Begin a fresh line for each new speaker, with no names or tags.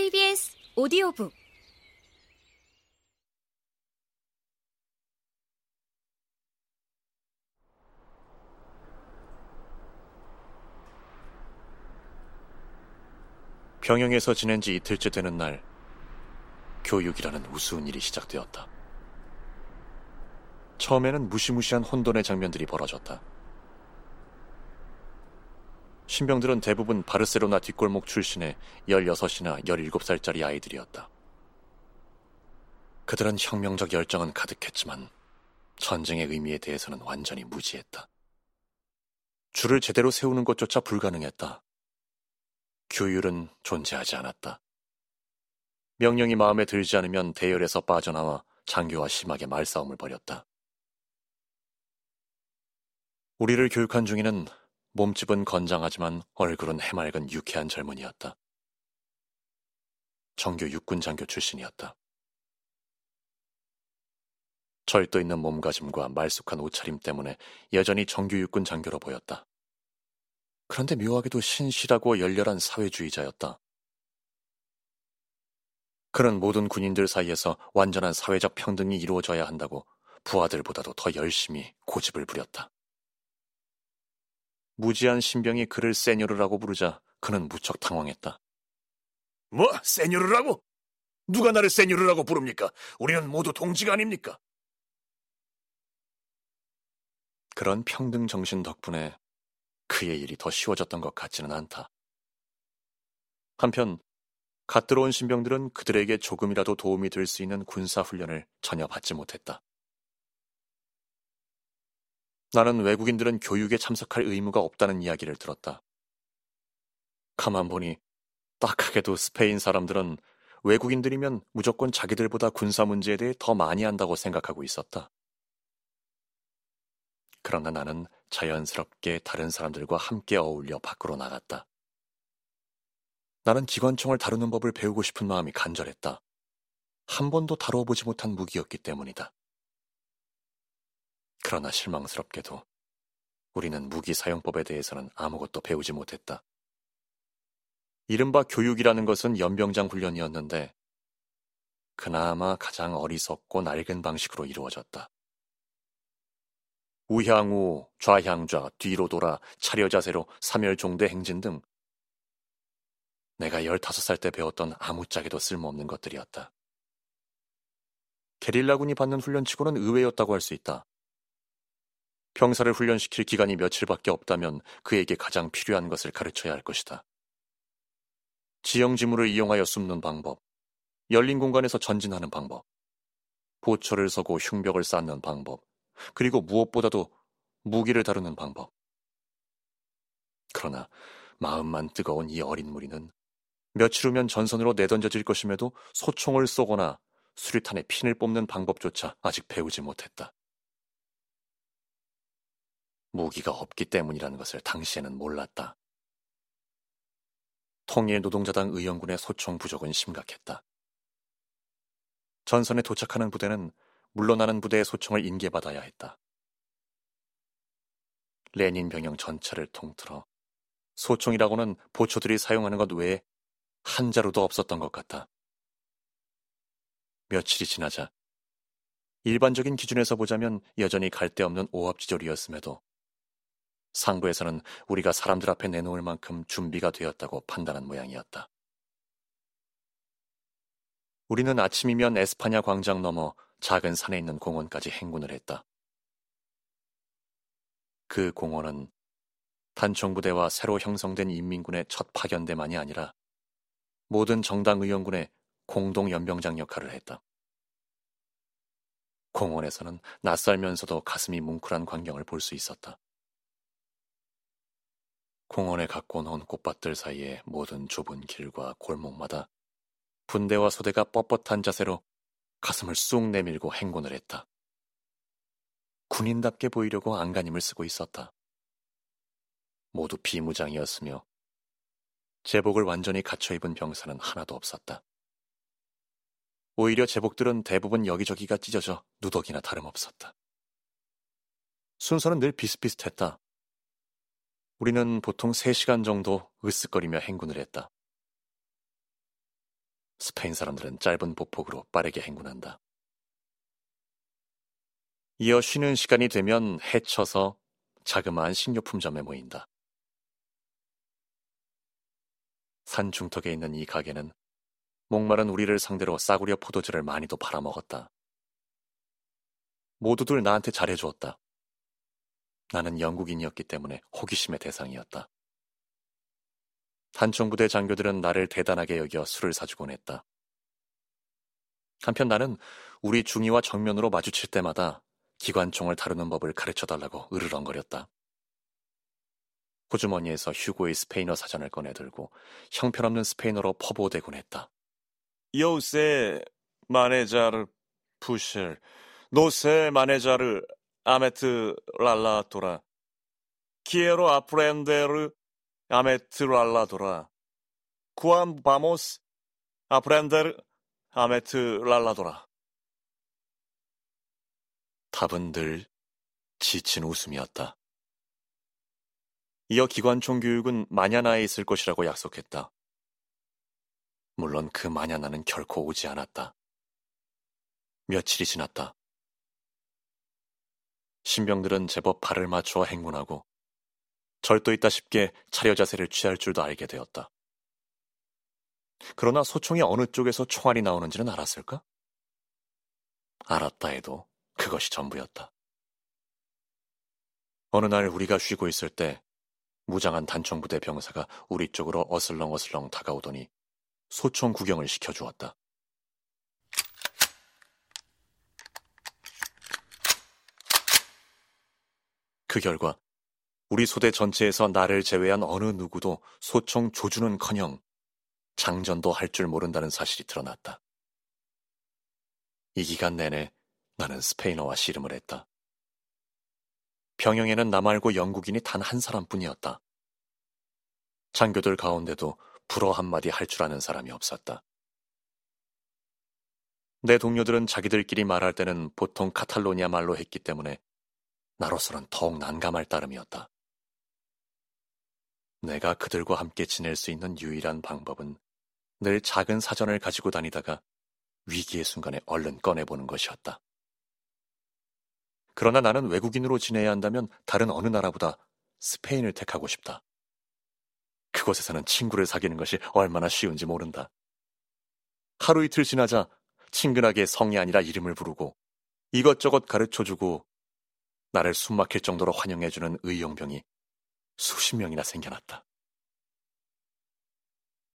KBS 오디오북
병영에서 지낸 지 이틀째 되는 날, 교육이라는 우스운 일이 시작되었다. 처음에는 무시무시한 혼돈의 장면들이 벌어졌다. 신병들은 대부분 바르셀로나 뒷골목 출신의 16이나 17살짜리 아이들이었다. 그들은 혁명적 열정은 가득했지만 전쟁의 의미에 대해서는 완전히 무지했다. 줄을 제대로 세우는 것조차 불가능했다. 규율은 존재하지 않았다. 명령이 마음에 들지 않으면 대열에서 빠져나와 장교와 심하게 말싸움을 벌였다. 우리를 교육한 중에는 몸집은 건장하지만 얼굴은 해맑은 유쾌한 젊은이였다. 정교 육군 장교 출신이었다. 절도 있는 몸가짐과 말쑥한 옷차림 때문에 여전히 정규 육군 장교로 보였다. 그런데 묘하게도 신실하고 열렬한 사회주의자였다. 그는 모든 군인들 사이에서 완전한 사회적 평등이 이루어져야 한다고 부하들보다도 더 열심히 고집을 부렸다. 무지한 신병이 그를 세뇨르라고 부르자 그는 무척 당황했다.
뭐? 세뇨르라고? 누가 나를 세뇨르라고 부릅니까? 우리는 모두 동지가 아닙니까?
그런 평등 정신 덕분에 그의 일이 더 쉬워졌던 것 같지는 않다. 한편 갓 들어온 신병들은 그들에게 조금이라도 도움이 될 수 있는 군사 훈련을 전혀 받지 못했다. 나는 외국인들은 교육에 참석할 의무가 없다는 이야기를 들었다. 가만 보니 딱하게도 스페인 사람들은 외국인들이면 무조건 자기들보다 군사 문제에 대해 더 많이 안다고 생각하고 있었다. 그러나 나는 자연스럽게 다른 사람들과 함께 어울려 밖으로 나갔다. 나는 기관총을 다루는 법을 배우고 싶은 마음이 간절했다. 한 번도 다뤄보지 못한 무기였기 때문이다. 그러나 실망스럽게도 우리는 무기 사용법에 대해서는 아무것도 배우지 못했다. 이른바 교육이라는 것은 연병장 훈련이었는데 그나마 가장 어리석고 낡은 방식으로 이루어졌다. 우향우, 좌향좌, 뒤로 돌아, 차려 자세로 삼열종대 행진 등 내가 15살 때 배웠던 아무짝에도 쓸모없는 것들이었다. 게릴라군이 받는 훈련치고는 의외였다고 할 수 있다. 병사를 훈련시킬 기간이 며칠밖에 없다면 그에게 가장 필요한 것을 가르쳐야 할 것이다. 지형 지물을 이용하여 숨는 방법, 열린 공간에서 전진하는 방법, 보초를 서고 흉벽을 쌓는 방법, 그리고 무엇보다도 무기를 다루는 방법. 그러나 마음만 뜨거운 이 어린 무리는 며칠 후면 전선으로 내던져질 것임에도 소총을 쏘거나 수류탄에 핀을 뽑는 방법조차 아직 배우지 못했다. 무기가 없기 때문이라는 것을 당시에는 몰랐다. 통일 노동자당 의원군의 소총 부족은 심각했다. 전선에 도착하는 부대는 물러나는 부대의 소총을 인계받아야 했다. 레닌 병영 전체를 통틀어 소총이라고는 보초들이 사용하는 것 외에 한 자루도 없었던 것 같다. 며칠이 지나자 일반적인 기준에서 보자면 여전히 갈데 없는 오합지졸이었음에도 상부에서는 우리가 사람들 앞에 내놓을 만큼 준비가 되었다고 판단한 모양이었다. 우리는 아침이면 에스파냐 광장 넘어 작은 산에 있는 공원까지 행군을 했다. 그 공원은 단총부대와 새로 형성된 인민군의 첫 파견대만이 아니라 모든 정당 의원군의 공동 연병장 역할을 했다. 공원에서는 낯설면서도 가슴이 뭉클한 광경을 볼 수 있었다. 공원에 갖고 놓은 꽃밭들 사이에 모든 좁은 길과 골목마다 분대와 소대가 뻣뻣한 자세로 가슴을 쑥 내밀고 행군을 했다. 군인답게 보이려고 안간힘을 쓰고 있었다. 모두 비무장이었으며 제복을 완전히 갖춰 입은 병사는 하나도 없었다. 오히려 제복들은 대부분 여기저기가 찢어져 누더기나 다름없었다. 순서는 늘 비슷비슷했다. 우리는 보통 3시간 정도 으쓱거리며 행군을 했다. 스페인 사람들은 짧은 보폭으로 빠르게 행군한다. 이어 쉬는 시간이 되면 해쳐서 자그마한 식료품점에 모인다. 산 중턱에 있는 이 가게는 목마른 우리를 상대로 싸구려 포도주를 많이도 팔아먹었다. 모두들 나한테 잘해주었다. 나는 영국인이었기 때문에 호기심의 대상이었다. 단총부대 장교들은 나를 대단하게 여겨 술을 사주곤 했다. 한편 나는 우리 중위와 정면으로 마주칠 때마다 기관총을 다루는 법을 가르쳐 달라고 으르렁거렸다. 호주머니에서 휴고의 스페인어 사전을 꺼내들고 형편없는 스페인어로 퍼부어대곤 했다. Yo sé manejar fusil, no sé manejar ametralladora, quiero aprender ametralladora, 쿠안 바모스 아프렌데르 아메트 랄라 도라. 답은 늘 지친 웃음이었다. 이어 기관총 교육은 마냐나에 있을 것이라고 약속했다. 물론 그 마냐나는 결코 오지 않았다. 며칠이 지났다. 신병들은 제법 발을 맞추어 행군하고 절도 있다 싶게 차려 자세를 취할 줄도 알게 되었다. 그러나 소총이 어느 쪽에서 총알이 나오는지는 알았을까? 알았다 해도 그것이 전부였다. 어느 날 우리가 쉬고 있을 때 무장한 단총부대 병사가 우리 쪽으로 어슬렁어슬렁 다가오더니 소총 구경을 시켜주었다. 그 결과 우리 소대 전체에서 나를 제외한 어느 누구도 소총 조주는커녕 장전도 할 줄 모른다는 사실이 드러났다. 이 기간 내내 나는 스페인어와 씨름을 했다. 병영에는 나 말고 영국인이 단 한 사람뿐이었다. 장교들 가운데도 불어 한마디 할 줄 아는 사람이 없었다. 내 동료들은 자기들끼리 말할 때는 보통 카탈로니아 말로 했기 때문에 나로서는 더욱 난감할 따름이었다. 내가 그들과 함께 지낼 수 있는 유일한 방법은 늘 작은 사전을 가지고 다니다가 위기의 순간에 얼른 꺼내보는 것이었다. 그러나 나는 외국인으로 지내야 한다면 다른 어느 나라보다 스페인을 택하고 싶다. 그곳에서는 친구를 사귀는 것이 얼마나 쉬운지 모른다. 하루 이틀 지나자 친근하게 성이 아니라 이름을 부르고 이것저것 가르쳐주고 나를 숨막힐 정도로 환영해주는 의용병이 수십 명이나 생겨났다.